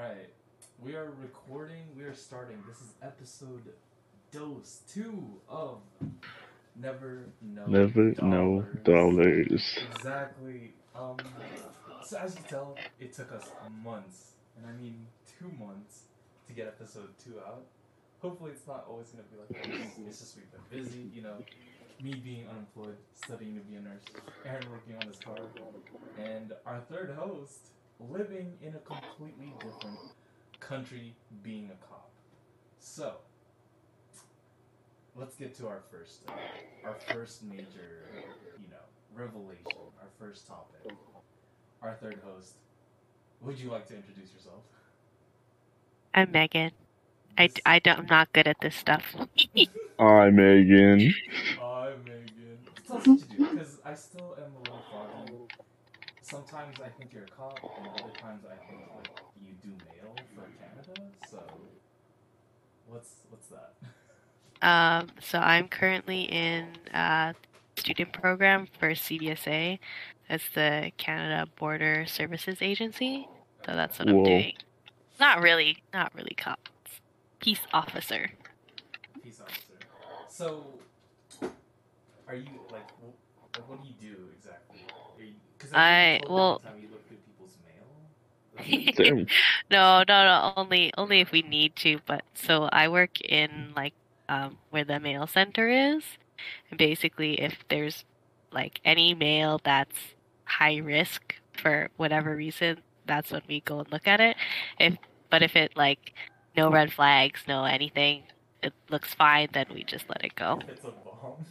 Alright. We are recording, we are starting. This is episode dose two of Never Know Never know dollars. Exactly. Um so as you tell, it took us months, and I mean two months to get episode two out. Hopefully it's not always gonna be like this. It's just we've been busy, you know. Me being unemployed, studying to be a nurse, Aaron working on his car, and our third host living in a completely different country being a cop. So, let's get to our first, uh, our first major, you know, revelation, our first topic. Our third host. Would you like to introduce yourself? I'm Megan. I, I don't, I'm not good at this stuff. Hi, Megan. Hi, Megan. Tell us what you do, because I still am a little foggy. Sometimes I think you're a cop, and other times I think like you do mail for Canada. So, what's what's that? Um, so I'm currently in a student program for CBSA. That's the Canada Border Services Agency. So that's what I'm doing. Not really, not really cops. Peace officer. Peace officer. So, are you like, wh- like what do you do exactly? Are you, cause I- think you told me well- the time you look through people's mail. Damn. No, no, no. Only, only if we need to. But so I work in like um, where the mail center is, and basically, if there's like any mail that's high risk for whatever reason, that's when we go and look at it. If but if it like no red flags, no anything, it looks fine, then we just let it go. It's a bomb.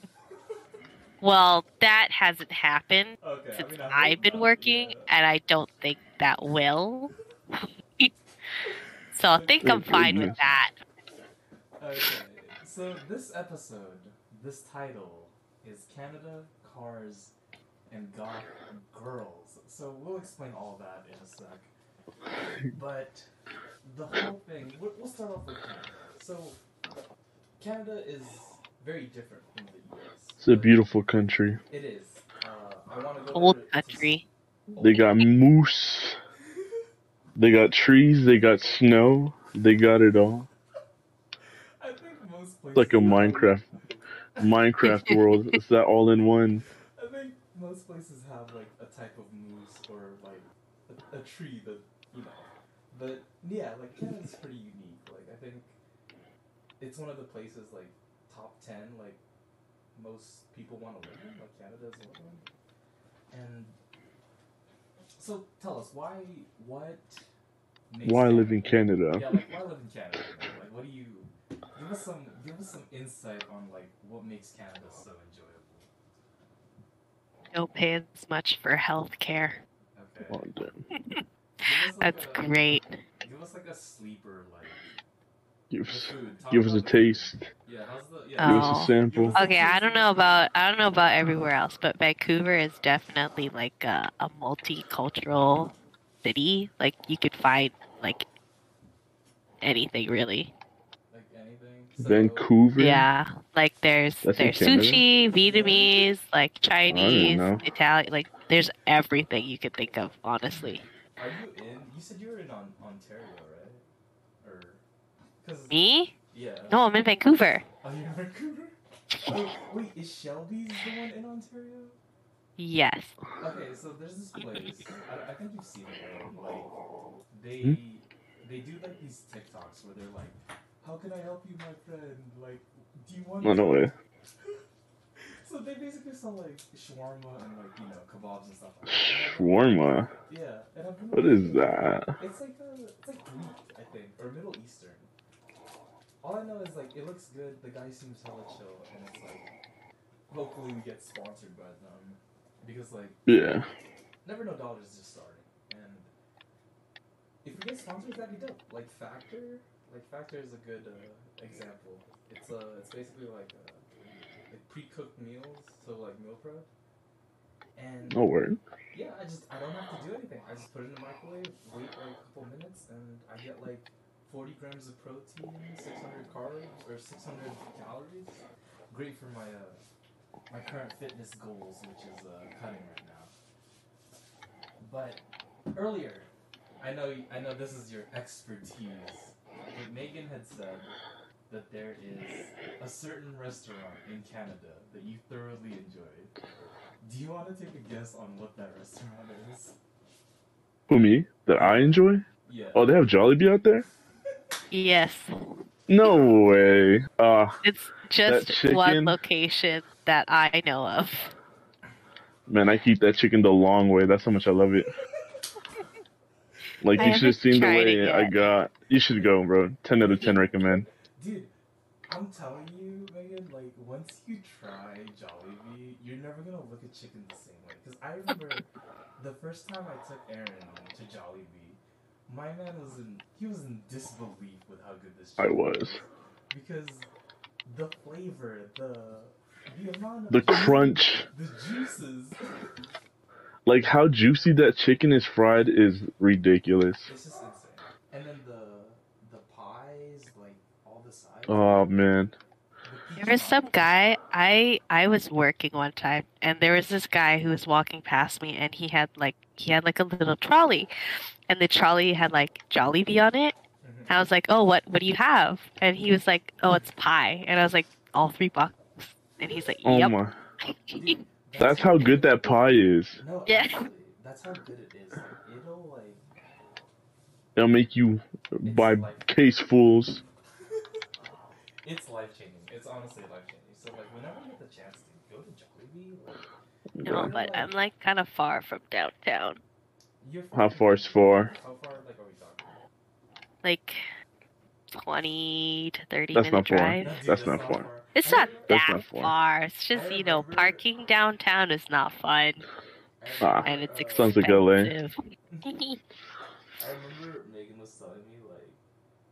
Well, that hasn't happened okay. I since mean, I hope I've been working, yeah. and I don't think that will. so I think I'm Thank fine with that. Okay, so this episode, this title is Canada, Cars, and Goth Girls. So we'll explain all that in a sec. But the whole thing, we'll we'll start off with Canada. So Canada is very different from the US. It's a beautiful country. It is. Uh, I want to go Old country. They got moose. They got trees. They got snow. They got it all. I think most places It's like a Minecraft, Minecraft world. It's that all in one. I think most places have like a type of moose or like a, a tree that you know. But yeah, like Canada's pretty unique. Like I think it's one of the places like top ten like most people want to live in. Like Canada's one of them. And so tell us why what makes Why live in Canada- Canada? Yeah, like why live in Canada? Like what do you give us some give us some insight on like what makes Canada so enjoyable? Don't pay as much for health care. Okay. Damn. Like, That's a- great. Give us like a sleeper, like Give us, give us a taste. Yeah, how's the? Give Yeah, us Oh. a sample. Give us a Okay, I don't know about I don't know about everywhere else, but Vancouver is definitely like a, a multicultural city. Like you could find like anything really. like anything. So, Vancouver. Yeah, like there's That's there's sushi, Vietnamese, like Chinese. Italian, like there's everything you could think of. Honestly, Are you in? You said you were in on, Ontario, right? Or because me? yeah. No, I'm in Vancouver. Are you in Vancouver? Oh, wait, is Shelby's the one in Ontario? Yes. Okay, so there's this place. I, I think you've seen it. Right? Like they Hmm? they do like these TikToks where they're like, "How can I help you, my friend? Like, do you want?" Oh, no way. So they basically sell like shawarma and like you know kebabs and stuff like that. Shawarma. Yeah, and I've been What like- is that? It's like a, it's like Greek, I think, or Middle Eastern. All I know is like it looks good. The guy seems hella chill, and it's like hopefully we get sponsored by them because like Yeah. Never Know Dollars is just starting, and if we get sponsors, that'd be dope. Like Factor, like Factor is a good uh, example. It's uh, it's basically like uh, like pre-cooked meals, so like meal prep. And No word. yeah, I just I don't have to do anything. I just put it in the microwave, wait like a couple minutes, and I get like 40 grams of protein, 600 carbs, or 600 calories. Great for my uh, my current fitness goals, which is uh, cutting right now. But earlier, I know I know this is your expertise, but Megan had said that there is a certain restaurant in Canada that you thoroughly enjoy. Do you want to take a guess on what that restaurant is? Who me? That I enjoy? Yeah. Oh, they have Jollibee out there? Yes, No way. Uh, it's just one location that I know of. man, I keep that chicken the long way. That's how much I love it. Like I you should have seen the way I got. You should go, bro. Ten out of ten recommend. Dude, I'm telling you, Megan, like, once you try Jollibee, you're never gonna look at chicken the same way. Because I remember the first time I took Aaron to Jollibee, my man was in, he was in disbelief with how good this I chicken was. Because the flavor, the, the amount of. The crunch, The juices. like how juicy that chicken is fried, is ridiculous. It's just insane. And then the, the pies, like, all the sides. Oh man, There was some guy I I was working one time and there was this guy who was walking past me and he had like he had like a little trolley and the trolley had like Jollibee on it. Mhm. I was like, "Oh, what what do you have?" And he was like, "Oh, it's pie." And I was like, "All 3 bucks." And he's like, oh my, Dude, that's how good that pie is. No, Yeah. actually, that's how good it is. Like, it'll like. It'll make you buy case casefuls. It's life changing. It's honestly life changing. So like, whenever you get the chance to go to Jollibee, like, No, but I'm like kind of far from downtown. You're How far is four? How far like are we talking? Like 20 to 30 That's minute not far. drive. No, That's not far. It's not that not far. far. It's just, you know, parking downtown is not fun Ah, and it's uh, expensive. Sounds like LA. I remember Megan was telling me like,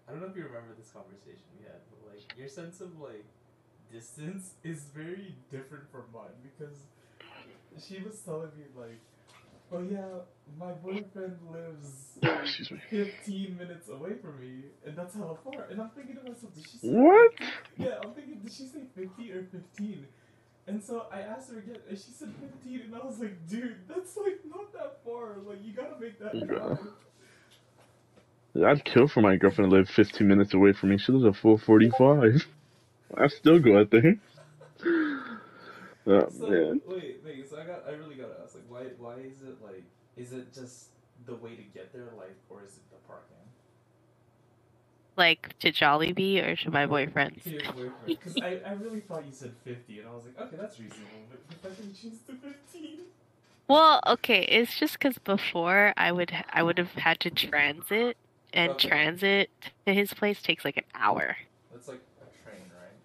I don't know if you remember this conversation we had, but like your sense of like distance is very different from mine because she was telling me like, oh yeah, my boyfriend lives oh, Excuse me. 15 minutes away from me, and that's how far. And I'm thinking to myself, did she say What? Yeah, I'm thinking, did she say 50 or 15? And so I asked her again, and she said 15, and I was like, dude, that's like not that far. Like, you gotta make that Yeah. drive. I'd kill for my girlfriend to live 15 minutes away from me. She lives a 445. I still go out there. Oh So, man. wait, wait, so I got, I really gotta why, why is it like, is it just the way to get there, like, or is it the parking? like to Jollibee or to my boyfriend's. Because I, I really thought you said 50, and I was like, okay, that's reasonable, but if I can choose to 15. Well, okay, it's just because before I would I would have had to transit, and Okay. transit to his place takes like an hour. That's like a train, right?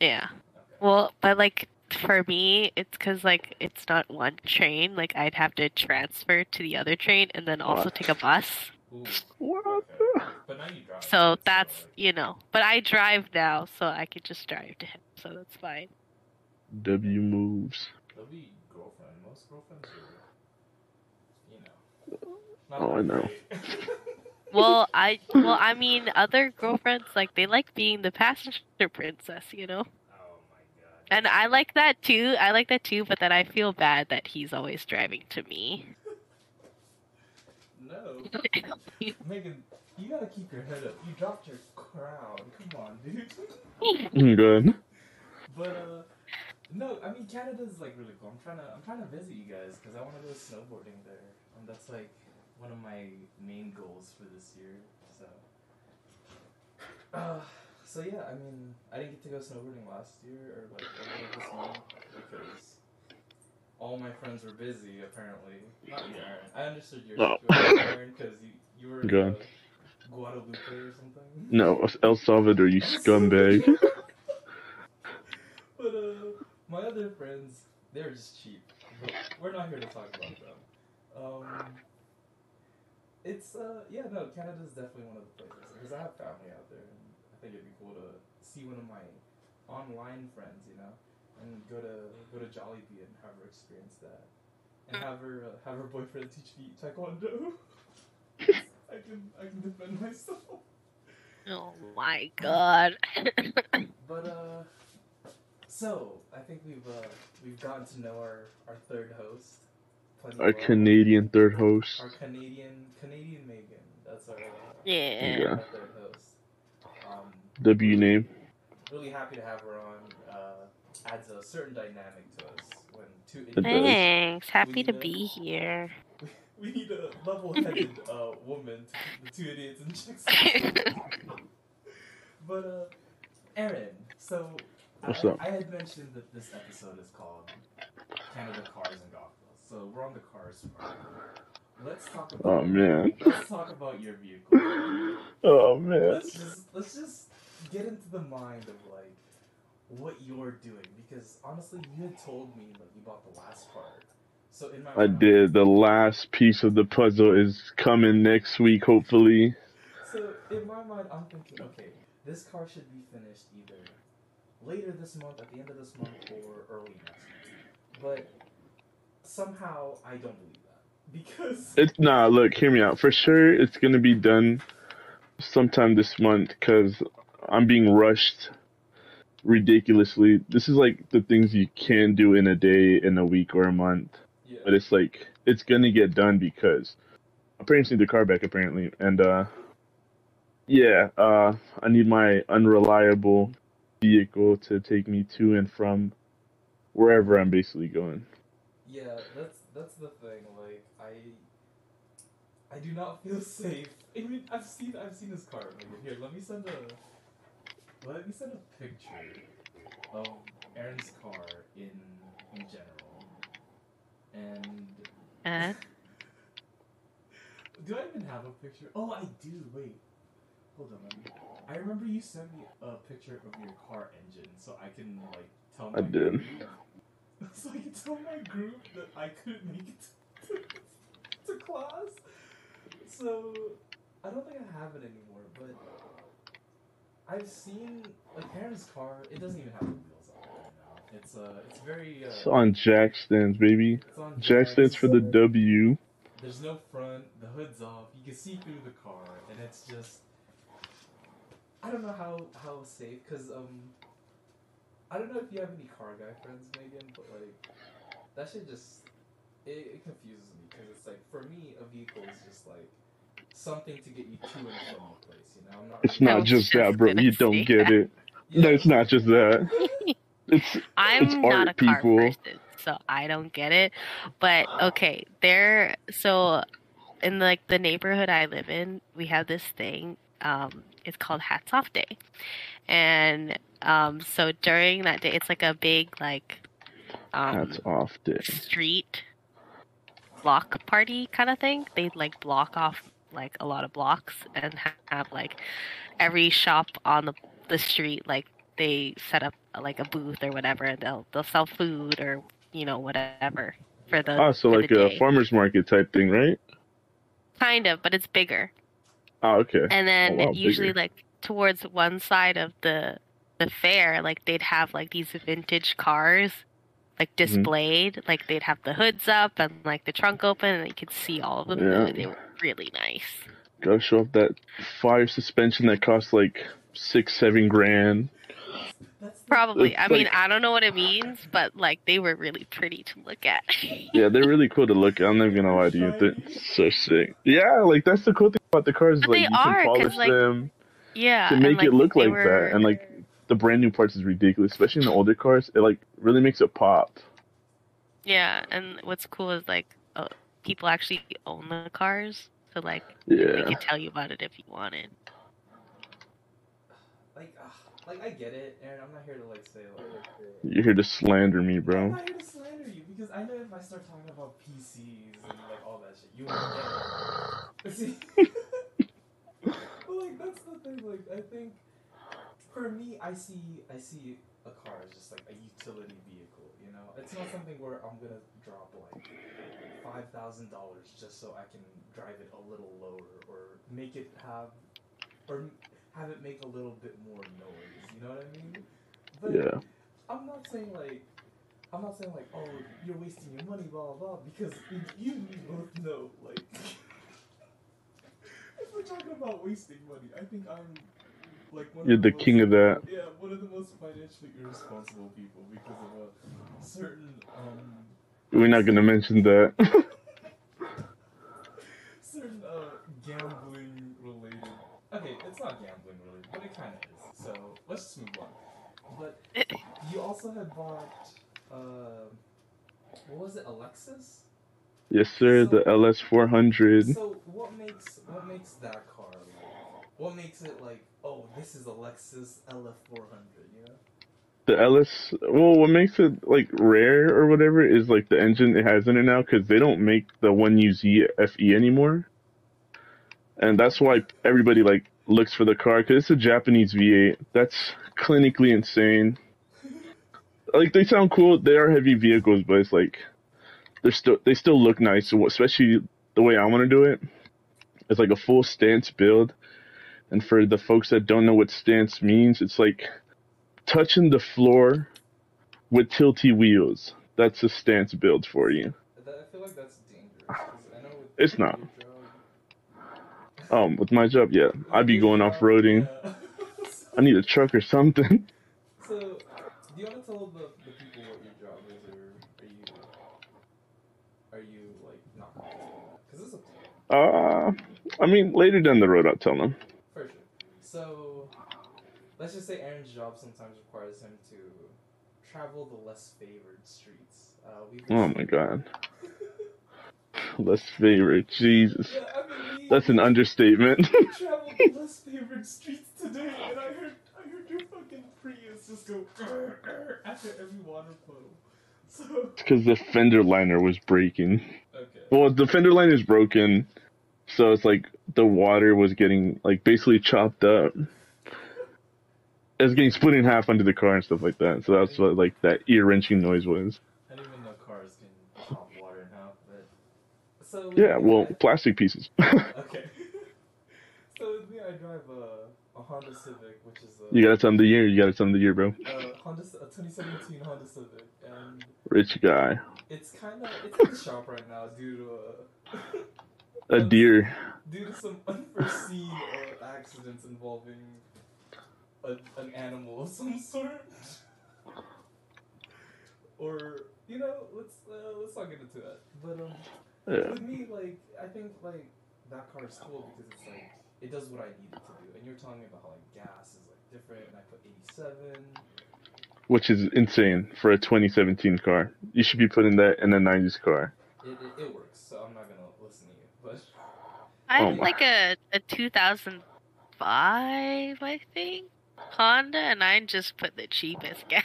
Yeah. Okay. Well, but like for me, it's because like it's not one train. Like I'd have to transfer to the other train and then also What? take a bus. Ooh, What? okay. But now you drive. So that's you know. But I drive now, so I could just drive to him. So that's fine. W moves. They'll girlfriend. Most girlfriends are, you know. Oh, I know. Well, I well I mean other girlfriends like they like being the passenger princess, you know. My god. And I like that too. I like that too, but then I feel bad that he's always driving to me. No. Megan, you gotta keep your head up. You dropped your crown. Come on, dude. Good. But uh, no, I mean Canada's like really cool. I'm trying to I'm trying to visit you guys because I want to go snowboarding there. And that's like one of my main goals for this year. So. Uh, so yeah, I mean, I didn't get to go snowboarding last year or like earlier this month because all my friends were busy. Apparently, not you, Aaron. I understood your Oh. situation, Aaron, because you you were in, Good. uh, Guadalupe or something. No, El Salvador, you scumbag. But uh, my other friends, they're just cheap. We're not here to talk about them. Um, it's uh, yeah, no, Canada's definitely one of the places because I have family out there, and I think it'd be cool to see one of my online friends, you know, and go to go to Jollibee and have her experience that, and have her uh, have her boyfriend teach me taekwondo. I can I can defend myself. Oh my god. But uh, so I think we've uh, we've gotten to know our, our third host, Our of love. Canadian third host. Our Canadian Canadian Megan. That's our, uh, Yeah. Yeah. our third host. Um, W name. really happy to have her on. Uh, adds a certain dynamic to us when two It does. idiots. Thanks. Happy to We, be here. We need a level-headed uh, woman to keep the two idiots in check. but uh, Aaron, so What's I, up? I had mentioned that this episode is called Canada Cars and Goth. So we're on the cars part. Let's talk about. Oh man. Let's talk about your vehicle. Oh man. let's just let's just get into the mind of like what you're doing because honestly, you had told me that you bought the last part. So in my I mind- did. The last piece of the puzzle is coming next week, hopefully. So in my mind, I'm thinking, okay, this car should be finished either later this month, at the end of this month, or early next month. But somehow I don't believe because It's nah. Look, hear me out. For sure, it's gonna be done sometime this month because I'm being rushed ridiculously. This is like the things you can do in a day, in a week, or a month. yeah, But it's like it's gonna get done because my parents need the car back apparently, and uh, yeah, uh, I need my unreliable vehicle to take me to and from wherever I'm basically going. yeah, that's that's the thing. Like I, I do not feel safe. I mean, I've seen I've seen this car. Like, here, let me send a let me send a picture of Aaron's car in in general, and Uh, Do I even have a picture? Oh, I do. Wait. Hold on. Let me... I remember you sent me a picture of your car engine so I can, like, tell my I did. group. So I can tell my group that I couldn't make it class. So, I don't think I have it anymore, but I've seen, like, Aaron's car, it doesn't even have the wheels on it right now. It's, uh, it's very, uh... It's on jack stands, baby. it's on Jack stands for the W. There's no front, the hood's off, you can see through the car, and it's just. I don't know how, how safe, because, um. I don't know if you have any car guy friends, Megan, but, like. That shit just. It, it confuses me, because it's like, for me, a vehicle is just, like. Something to get you to and from a place, you know? I'm not It's I not just just that, bro. You don't say get that. it. No, it's not just that. It's I'm It's not art, a car people. person, so I don't get it. But okay, there. So in like the neighborhood I live in, we have this thing. Um, it's called Hats Off Day, and um, so during that day, it's like a big like um, hats off day. street block party kind of thing. They'd like block off like a lot of blocks and have like every shop on the the street like they set up like a booth or whatever and they'll they'll sell food or you know whatever for the Oh, so like a farmer's market type thing, right? kind of but it's bigger Oh, okay. and then oh, wow, usually bigger. like towards one side of the the fair like they'd have like these vintage cars like Mm-hmm. displayed like they'd have the hoods up and like the trunk open and you could see all of them Yeah. they were really nice Gotta show off that fire suspension that costs like six, seven grand. Probably It's i mean i don't know what it means but like they were really pretty to look at Yeah, they're really cool to look at. I'm not gonna lie to you. They're so sick. Yeah, like that's the cool thing about the cars. But like they you are, can polish like, them yeah to and, make like, it look like were- that, and like the brand new parts is ridiculous, especially in the older cars. It like really makes it pop. yeah and what's cool is like uh, people actually own the cars so like Yeah. they could tell you about it if you wanted like, uh, like I get it, Aaron. I'm not here to like say like. You're here to slander me, bro. I'm bro. not here to slander you because I know if I start talking about PCs and like all that shit, you won't get it. See, but like that's the thing. Like I think for me, I see I see a car as just like a utility vehicle. You know, it's not something where I'm gonna drop like five thousand dollars just so I can drive it a little lower or make it have or have it make a little bit more noise. You know what I mean? But Yeah. I'm not saying like I'm not saying like oh you're wasting your money blah blah blah because you both know like if we're talking about wasting money I think I'm like one You're of the most- king of that. yeah one of the most financially irresponsible people because of a certain um We're not gonna mention that. certain uh, gambling related. Okay, it's not gambling related, but it kind of is. So let's just move on. But you also had bought, uh, what was it, a Lexus? Yes, sir. The LS 400. So what makes what makes that car like? What makes it like? Oh, this is a Lexus LS 400. You know? The LS. Well, what makes it like rare or whatever is like the engine it has in it now because they don't make the 1UZ FE anymore, and that's why everybody like looks for the car because it's a Japanese V8. That's clinically insane. Like they sound cool. They are heavy vehicles, but it's like they're still they still look nice. Especially the way I want to do it. It's like a full stance build. And for the folks that don't know what stance means, it's like touching the floor with tilty wheels. That's a stance build for you. I feel like that's dangerous. 'cause I know It's not. job- Um, with my job, yeah, I'd be going off roading. Yeah. I need a truck or something. So, do you want to tell the, the people what your job is, or are you are you like not? Because it's up to you. Uh, I mean, later down the road, I'll tell them. So, let's just say Aaron's job sometimes requires him to travel the less favored streets. Uh, Oh my god. Less favorite, Jesus. Yeah, I mean, That's an understatement. we traveled the less favored streets today, and I heard I heard your fucking Prius just go after every water puddle. So, because the fender liner was breaking. okay. Well, the fender liner is broken, so it's like the water was getting like basically chopped up. It was getting split in half under the car and stuff like that. So that's what like that ear wrenching noise was. I didn't even know cars can chop water in half, but so Yeah, well, plastic pieces. okay. so with me, I drive a, a Honda Civic, which is a you gotta tell them the year. You gotta tell them the year, bro. uh, Honda, a 2017 Honda Civic, and Rich guy, it's kind of it's in the shop right now due to uh, a deer. due to some unforeseen uh, accidents involving a, an animal of some sort. or you know, let's uh, let's not get into that. But um, Yeah. with me, like I think like that car is cool because it's like it does what I need it to do. And you're telling me about how like gas is like different, and I put 87. Which is insane for a 2017 car. You should be putting that in a 90s car. It, it, it works, so I'm not gonna listen to you. But I Oh have like a, a 2005, I think, Honda, and I just put the cheapest gas.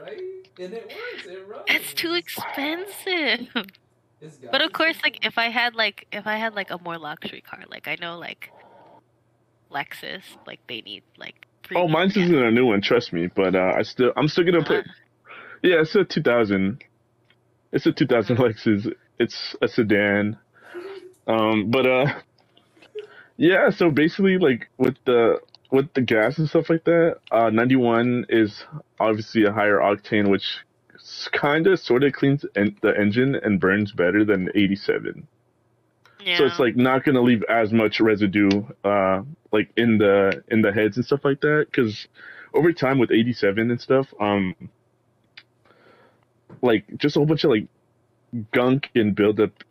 right, and it works. It runs. It's too expensive. It's But of course, like if I had like if I had like a more luxury car, like I know like Lexus, like they need like. Oh, mine's gas. isn't a new one, trust me. But uh, I still, I'm still gonna put. Yeah, it's a 2000. It's a 2000 Lexus. It's a sedan. Um, but uh, yeah. So basically, like with the with the gas and stuff like that, uh, 91 is obviously a higher octane, which kind of sort of cleans en- the engine and burns better than 87. Yeah. So it's like not gonna leave as much residue, uh, like in the in the heads and stuff like that. Because over time with 87 and stuff, um, like just a whole bunch of like gunk and build up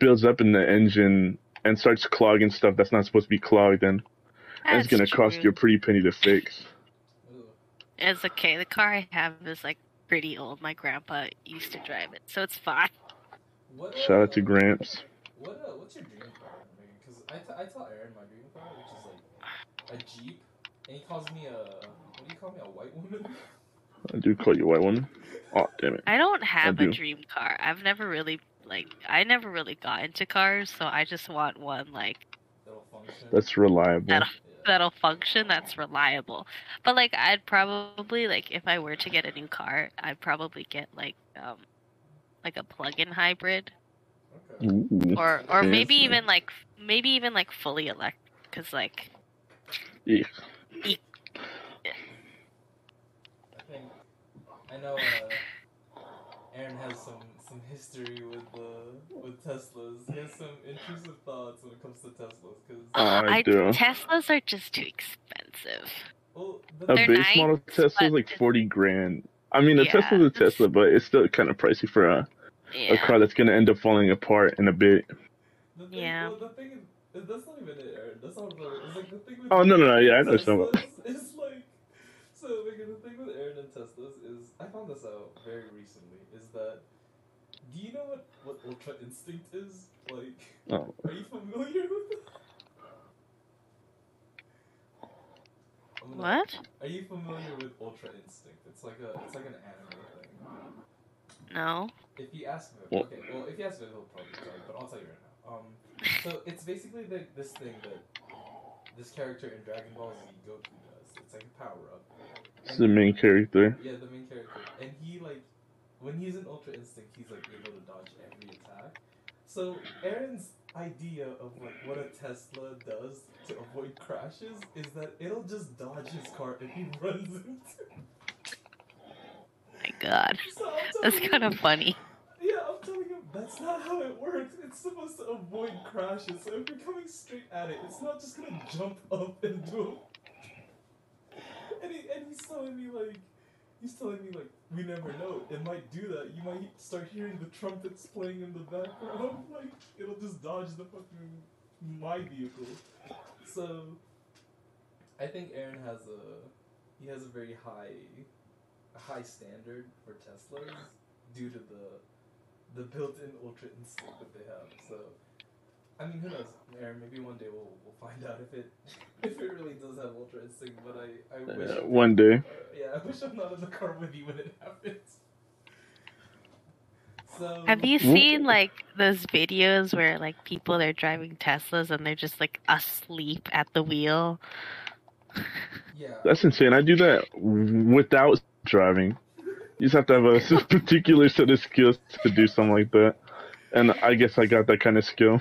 builds up in the engine and starts clogging stuff that's not supposed to be clogged, and it's That's gonna cost you a pretty penny to fix. It's okay. The car I have is like pretty old. My grandpa used to drive it, so it's fine. What, Shout out to Gramps. What uh, what's your dream car? Because I, t- I tell Aaron my dream car, which is like a Jeep, and he calls me a what do you call me a white woman? I do call you a white woman. Oh damn it! I don't have a do. dream car. I've never really like I never really got into cars, so I just want one like That's reliable. That'll- that'll function, that's reliable. But like I'd probably like if I were to get a new car, I'd probably get like um like a plug-in hybrid Ooh, or or maybe even like maybe even like fully electric cuz like Yeah. I think I know. Uh, Aaron has some some history with uh, with Teslas. He has some intrusive thoughts when it comes to Teslas. Because I do. Teslas are just too expensive. well, the, A base nice, model Tesla is like forty grand. I mean, a Yeah, Tesla's a Tesla, but it's still kind of pricey for a, a car that's gonna end up falling apart in a bit. The thing, Yeah. well, the thing is, that's not even it, Aaron. That's not what it's like the thing with Oh no no no yeah I know some. Teslas is like so like, the thing with Aaron and Teslas is I found this out very recently is that do you know what what Ultra Instinct is? Like Oh. are you familiar with it? I'm What? Are you familiar with Ultra Instinct? It's like a it's like an anime thing. No. If you ask Viv, Well- okay, well if you ask Viv he'll probably tell you, but I'll tell you right now. Um so it's basically the, this thing that this character in Dragon Ball Z Goku does. It's like a power up. It's the main character. Yeah, the main character. And he like when he's in Ultra Instinct he's like able to dodge every attack. So Aaron's idea of like what a Tesla does to avoid crashes is that it'll just dodge his car if he runs into My God. so That's kind of funny. Yeah, I'm telling you, that's not how it works. It's supposed to avoid crashes. So if you're coming straight at it, it's not just gonna jump up and do. And he, and he's telling me like, he's telling me like, we never know. It might do that. You might start hearing the trumpets playing in the background. Like it'll just dodge the fucking my vehicle. So, I think Aaron has a, he has a very high, high standard for Teslas due to the the built-in ultra instinct that they have. So, I mean, who knows, Aaron? Maybe one day we'll, we'll find out if it if it really does have ultra instinct. But I I wish Uh, one day. yeah, I wish I'm not in the car with you when it happens. So Have you seen like those videos where like people are driving Teslas and they're just like asleep at the wheel? Yeah. That's insane. I do that without driving. You just have to have a particular set of skills to do something like that. And I guess I got that kind of skill.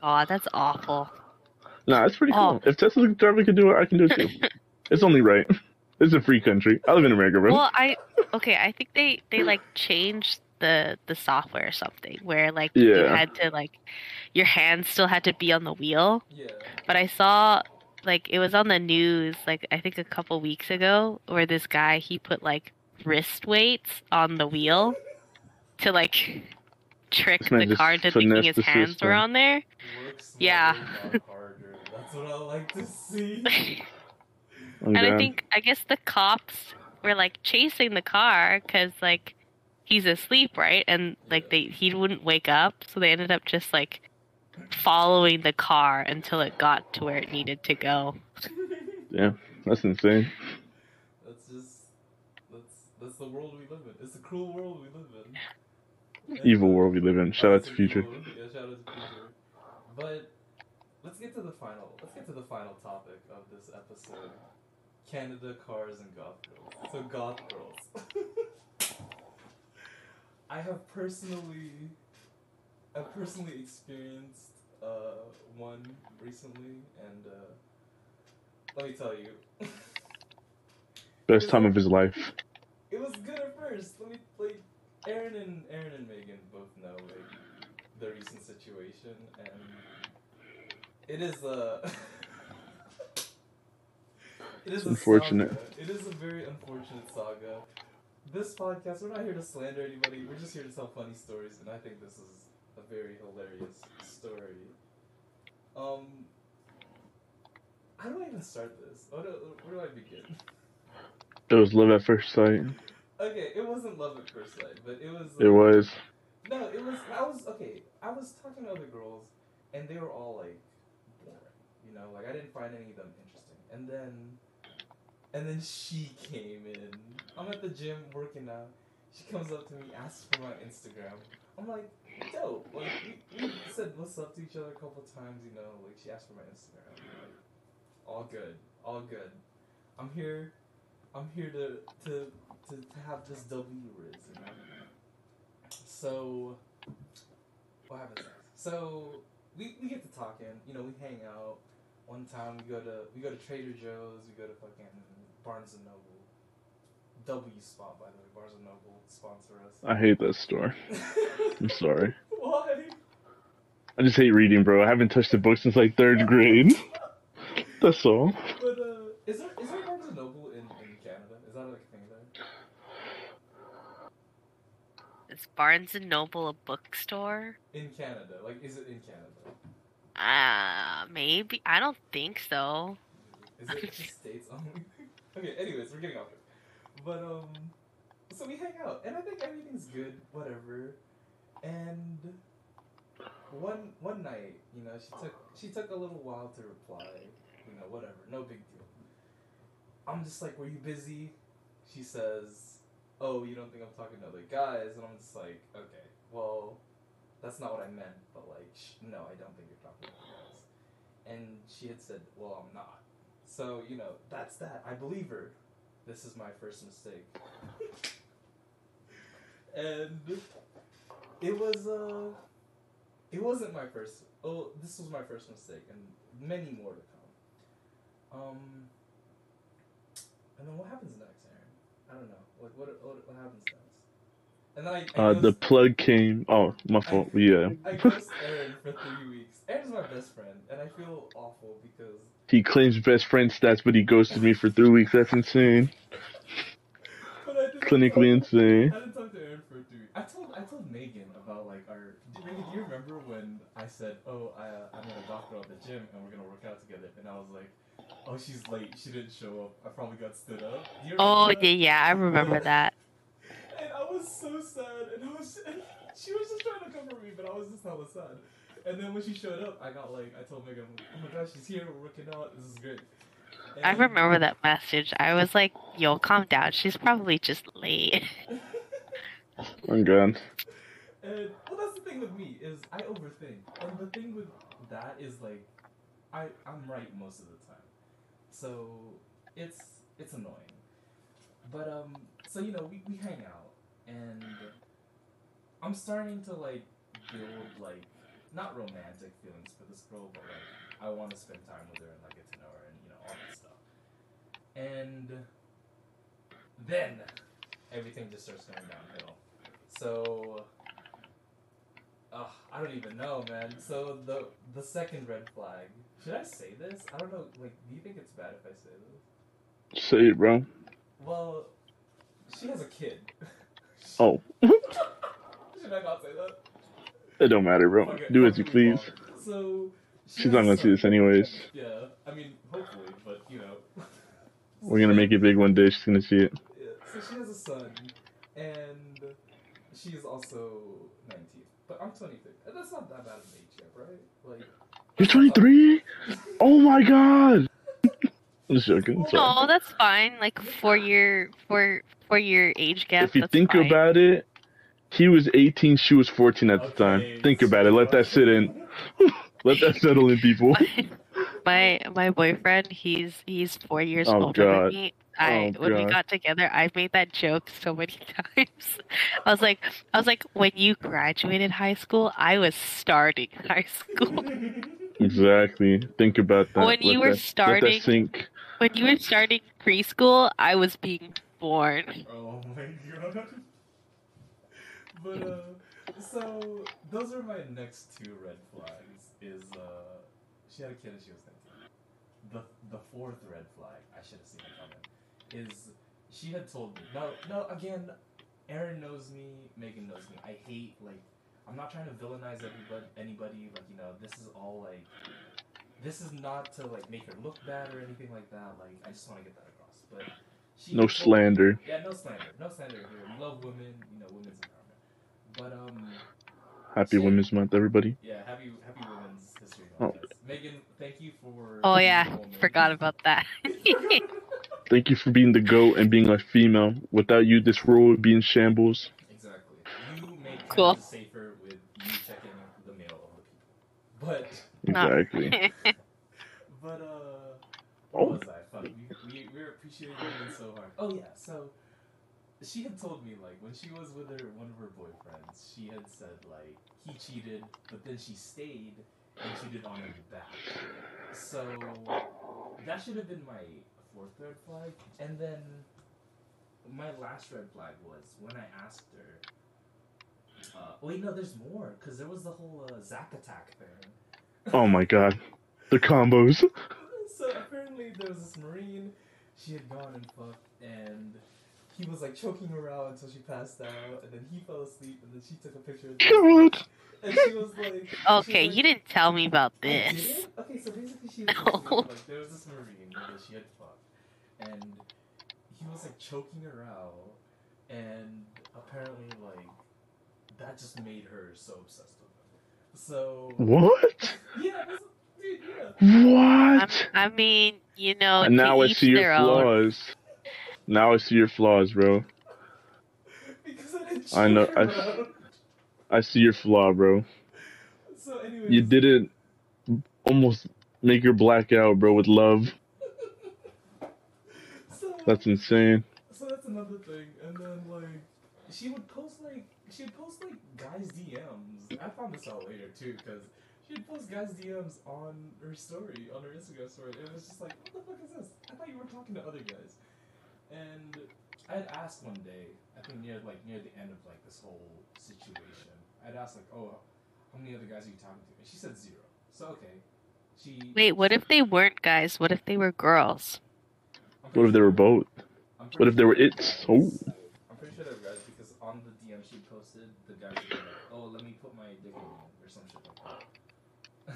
God, that's awful. Nah, it's pretty cool. Oh. If Tesla driver can do it, I can do it too. it's only right. It's a free country. I live in America, bro. Well, I okay. I think they they like changed the the software or something where like yeah. you had to like your hands still had to be on the wheel. Yeah. But I saw like it was on the news like I think a couple weeks ago where this guy he put like wrist weights on the wheel to like trick This man the just car into thinking his hands system. were on there. Work Yeah. That's what I like to see. And I think I guess the cops were like chasing the car because like he's asleep, right? And like they he wouldn't wake up, so they ended up just like following the car until it got to where it needed to go. Yeah, that's insane. That's just that's that's the world we live in. It's the cruel world we live in. Evil world we live in. Shout out to Future. Yeah, shout out to Future. But let's get to the final. Let's get to the final topic of this episode: Canada cars and goth girls. So goth girls. I have personally, I've personally experienced uh, one recently, and uh, let me tell you. Best time of his life. It was good at first. Let me like Aaron and Aaron and Megan both know like the recent situation and it is a it is a unfortunate. saga. It is a very unfortunate saga. This podcast, we're not here to slander anybody. We're just here to tell funny stories, and I think this is a very hilarious story. Um, how do I even start this? Where do, where do I begin? It was love at first sight. Okay, it wasn't love at first sight, but it was. It uh, was. No, it was. I was okay. I was talking to other girls, and they were all like boring. You know, like I didn't find any of them interesting. And then, and then she came in. I'm at the gym working out. She comes up to me, asks for my Instagram. I'm like, dope. Like we, we said what's up to each other a couple times. You know, like she asked for my Instagram. Like, all good, all good. I'm here. I'm here to to to, to have this W Riz, you know. So, what happens next? So we, we get to talking. You know, we hang out. One time we go to we go to Trader Joe's. We go to fucking Barnes and Noble. W spot by the way. Barnes and Noble sponsor us. I hate that store. I'm sorry. Why? I just hate reading, bro. I haven't touched a book since like third grade. That's all. But uh, is there is there Barnes and Noble in, in Canada? Is that like a thing there? It Is Barnes and Noble a bookstore? In Canada, like, is it in Canada? Uh, maybe. I don't think so. Is it just states only? okay. Anyways, we're getting off it. But um, so we hang out, and I think everything's good, whatever. And one one night, you know, she took she took a little while to reply. You know, whatever, no big deal. I'm just like, were you busy? She says, oh, you don't think I'm talking to other guys? And I'm just like, okay, well, that's not what I meant. But like, sh- no, I don't think you're talking to other guys. And she had said, well, I'm not. So you know, that's that. I believe her. This is my first mistake. and it was uh it wasn't my first oh this was my first mistake and many more to come um and then what happens next aaron i don't know like what what, what happens next and then i, I Uh, the plug came. Oh, my fault. Yeah. I Aaron for three weeks. Aaron's my best friend, and I feel awful because He claims best friend stats, but he ghosted me for three weeks. That's insane. I Clinically talk- insane. I didn't talk to Aaron for three. I told I told Megan about like our. do- Megan, do you remember when I said, "Oh, I uh, I met a doctor at the gym and we're gonna work out together," and I was like, "Oh, she's late. She didn't show up. I probably got stood up." Oh yeah, yeah, I remember that. And I was so sad, and I was and she was just trying to comfort me, but I was just hella sad. And then when she showed up, I got like I told Megan, "Oh my gosh, she's here. We're working out. This is great." I remember that message. I was like, "Yo, calm down. She's probably just late." Oh god. And well, that's the thing with me is I overthink, and the thing with that is like, I I'm right most of the time, so it's it's annoying. But um, so you know we, we hang out, and I'm starting to like build like not romantic feelings for this girl, but like I want to spend time with her and like get to know her and you know all that stuff. And then everything just starts going downhill. So, uh, I don't even know, man. So the the second red flag. Should I say this? I don't know. Like, do you think it's bad if I say this? Say it, bro. Well, she has a kid. Oh, Should I not say that? it don't matter, bro. Okay, Do as you please. So she She's not gonna see this anyways. Yeah, I mean, hopefully, but you know. We're gonna make it big one day. She's gonna see it. Yeah, so she has a son, and she's also 19. But I'm 23. And that's not that bad of an age gap, right? Like. You're 23. Oh my god. I'm just joking. Sorry. No, that's fine. Like four year, four four year age gap. if you that's think fine. about it, he was 18, she was 14 at the Okay, time. Think about it. Let that sit in. Let that settle in, people. my my boyfriend, he's he's four years Oh, older God. than me. Oh, I Oh, when we got together, I made that joke so many times. I was like, I was like, when you graduated high school, I was starting high school. Exactly. Think about that. When you Let were that- starting- sink. when you were starting preschool, I was being born. Oh my god. But uh so those are my next two red flags is uh she had a kid and she was 19. The the fourth red flag, I should have seen it coming, is she had told me. No no again, Aaron knows me, Megan knows me. I hate like I'm not trying to villainize everybody anybody, like you know, this is all like this is not to like make her look bad or anything like that. Like I just want to get that across. But she No had told slander. yeah, no slander. No slander here. We love women, you know, women's empowerment. But um Happy Women's Month, everybody. yeah, happy happy women's history Oh. month. guys. Megan, thank you for Oh yeah, forgot about that. Thank you for being the goat and being a female. Without you, this world would be in shambles. exactly. You make Cool. Canada safer with you checking the mail of the people. But No. Exactly. but uh Oh. what was I? Fuck, we, we we're appreciating women so hard. Oh yeah, so she had told me like when she was with her one of her boyfriends, she had said like he cheated, but then she stayed and cheated on him back. So that should have been my fourth red flag, and then my last red flag was when I asked her. Uh, wait, no, there's more because there was the whole uh, Zack attack thing. Oh my god. The combos. So apparently there was this marine. She had gone and fucked, and he was like choking her out until she passed out, and then he fell asleep, and then she took a picture of God. and she was like, she was Okay, like, you didn't tell me about this. Okay, so basically she was No. like, there was this marine that she had fucked, and he was like choking her out, and apparently like that just made her so obsessed with him. So What? yeah, dude, yeah. I'm, What? I mean, you know, And now to I see your their own. flaws. Now I see your flaws, bro. Because I didn't I know- choke I- I see your flaw, bro. So anyways, You didn't almost make her black out, bro, with love. So, That's insane. So that's another thing, and then like she would post like she would post like guys DMs. I found this out later too, because she would post guys DMs on her story, on her Instagram story. And it was just like, what the fuck is this? I thought you were talking to other guys. And I had asked one day, I think near like near the end of like this whole situation, I'd asked like, oh, how many other guys are you talking to? And she said zero. So okay, she. Wait, what if they weren't guys? What if they were girls? What if they were both? What if they were its? Oh. I'm pretty sure they were guys because on the DM she posted the guys were like, "Oh, let me put my dick in you," or some shit like that.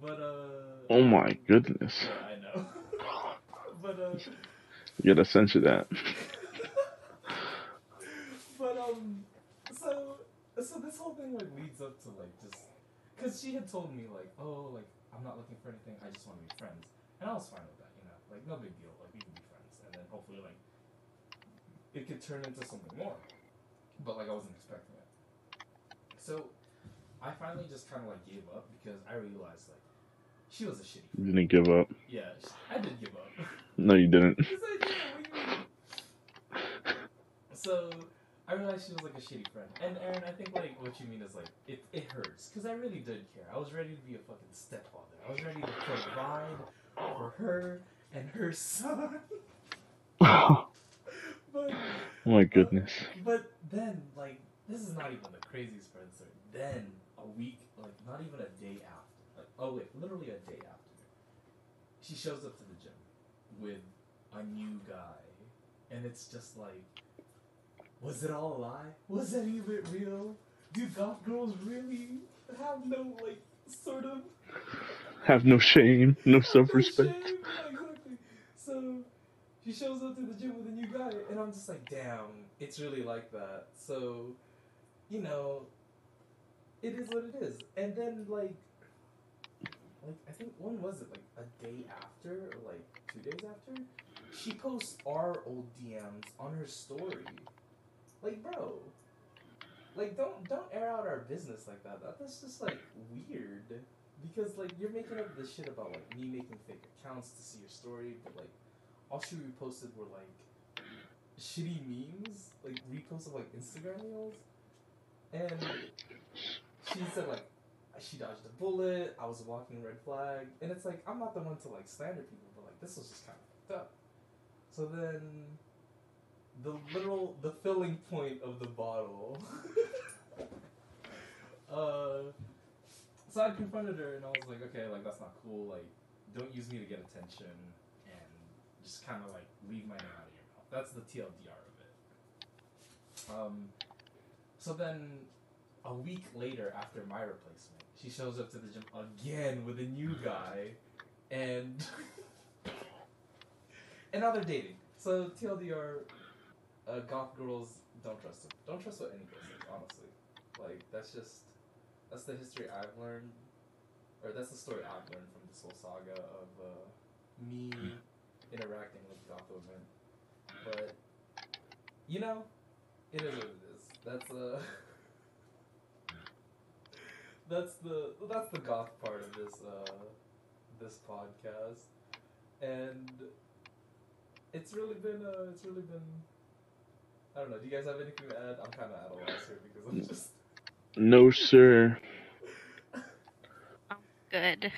But uh. Oh my goodness. Yeah, I know. but uh. You gotta censor that. but um. So so this whole thing like leads up to like just because she had told me like, oh, like I'm not looking for anything. I just want to be friends, and I was fine with that. You know, like no big deal. Like we can be friends, and then hopefully like it could turn into something more. But like I wasn't expecting it. So I finally just kind of like gave up because I realized like she was a shitty. You didn't give up. Yeah, I did give up. No, you didn't. I did. What do you mean? So I realized she was like a shitty friend. And Aaron, I think like what you mean is like it, it hurts because I really did care. I was ready to be a fucking stepfather. I was ready to provide for her and her son. oh my uh, goodness. but then like this is not even the craziest part. So then a week, like not even a day after, like oh wait, literally a day after, she shows up to the gym with a new guy, and it's just like, was it all a lie? Was any of it real? Do goth girls really have no like sort of Have no shame, no self no respect. shame? Exactly. So she shows up to the gym with a new guy, and I'm just like, damn, it's really like that. So, you know, it is what it is. And then like, like I think when was it? Like a day after, or like two days after, she posts our old DMs on her story. Like, bro. Like don't don't air out our business like that. that that's just like weird. Because like you're making up this shit about like me making fake accounts to see your story, but like all she reposted were like shitty memes, like reposts of like Instagram reels, and she said like she dodged a bullet. I was walking red flag, and it's like I'm not the one to like slander people, but like this was just kind of fucked up. So then, the literal the filling point of the bottle. uh, so I confronted her and I was like, okay, like that's not cool. Like, don't use me to get attention, and just kind of like leave my name out of your mouth. That's the TLDR of it. Um, so then, a week later, after my replacement, she shows up to the gym again with a new guy, and and now they're dating. So TLDR, uh, goth girls don't trust them. Don't trust what any girl says, honestly. Like that's just that's the history I've learned, or that's the story I've learned from this whole saga of uh, me interacting with goth women. But you know, it is what it is. That's uh that's the that's the goth part of this uh this podcast, and it's really been uh it's really been. I don't know. Do you guys have anything to add? I'm kind of at a loss here because I'm just. No, sir. I'm good.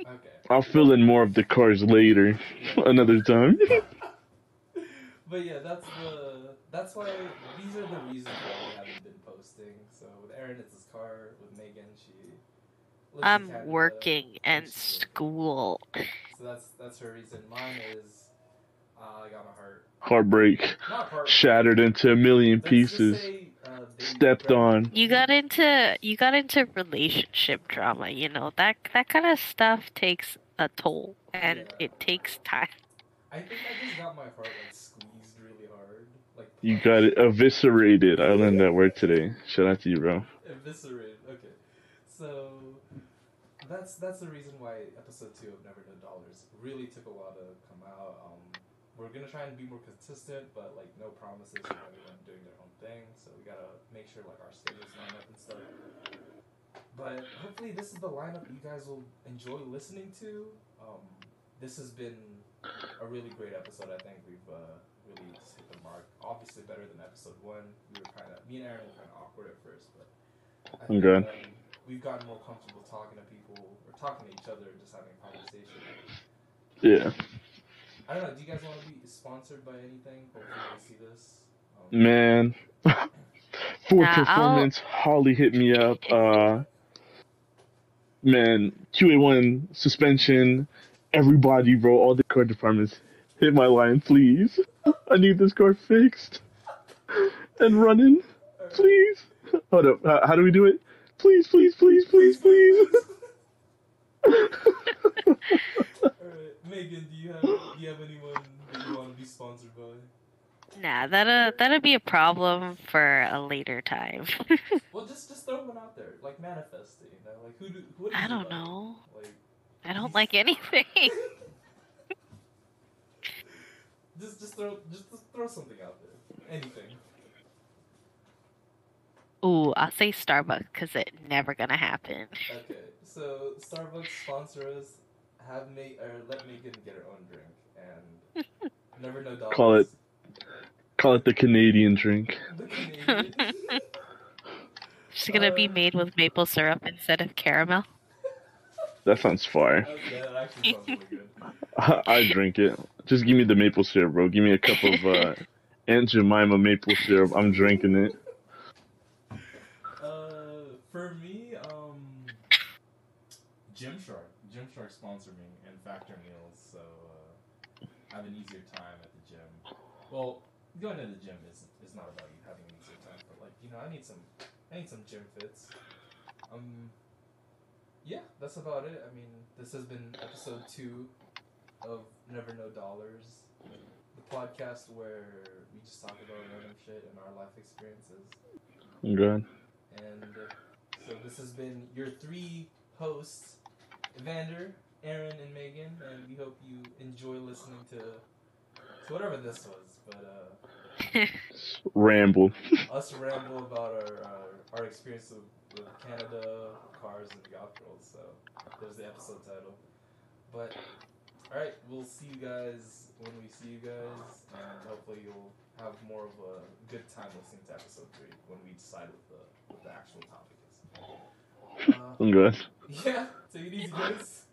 Okay. I'll fill in more of the cars later, another time. But yeah, that's the that's why these are the reasons why we haven't been posting. So with Aaron, it's his car. With Megan, she. lives I'm Canada, working and school. So that's that's her reason. Mine is Uh, I got my heart. Heartbreak Not heart. shattered into a million Let's pieces. say, uh, Stepped on. You got into you got into relationship drama, you know. That that kind of stuff takes a toll and Yeah. it takes time. I think I just got my heart like squeezed really hard. Like You got it eviscerated. I learned that word today. Shout out to you, bro. Eviscerated. Okay, so that's that's the reason why episode two of Never Know Dollars really took a while to come out. Um, we're gonna try and be more consistent, but like no promises everyone doing their own thing. So we gotta make sure like our schedules line up and stuff. But hopefully this is the lineup you guys will enjoy listening to. Um, this has been a really great episode. I think we've uh, really hit the mark. Obviously better than episode one. We were kind of me and Aaron were kind of awkward at first, but I think, good. Um, we've gotten more comfortable talking to people or talking to each other, and just having a conversation. Yeah. I don't know. Do you guys want to be sponsored by anything? Hopefully, I see this. Um, Man. For Nah, I'll- performance, Holley hit me up. Uh, man, QA1 suspension. Everybody, bro, all the car departments, hit my line, please. I need this car fixed and running, please. Oh, Hold up, uh, how, how do we do it? Please, please, please, please, please. Alright, Megan, do you have do you have anyone that you want to be sponsored by? Nah, that'll that'll be a problem for a later time. Well, just just throw one out there, like manifesting. You know? Like who do what do I don't like? know. Like I don't like anything. just just throw just, just throw something out there, anything. Ooh, I'll say Starbucks because it never gonna happen. Okay, so Starbucks sponsor us. Have May or let Megan get her own drink and never know dollars. Call it- Call it the Canadian drink. The Canadian. It's gonna be Uh, made with maple syrup instead of caramel. That sounds fire. Okay, that actually sounds really good. I drink it. Just give me the maple syrup, bro. Give me a cup of uh, Aunt Jemima maple syrup. I'm drinking it. Uh, for me, um, Gymshark. Gymshark sponsor me and Factor Meals, so uh, I have an easier time at the gym. Well, going to the gym is is not about you having an easier time, but like you know, I need some I need some gym fits. Um, yeah, that's about it. I mean, this has been episode two of Never Know Dollars, the podcast where we just talk about random shit and our life experiences. Good. And uh, so this has been your three hosts, Evander, Aaron, and Megan, and we hope you enjoy listening to to whatever this was. But uh, Ramble. us ramble about our uh, our experience with, with Canada, cars, and goth girls. So there's the episode title. But all right, we'll see you guys when we see you guys, and hopefully you'll have more of a good time listening to episode three when we decide what the what the actual topic is. Uh, I'm good. yeah, take it easy, guys.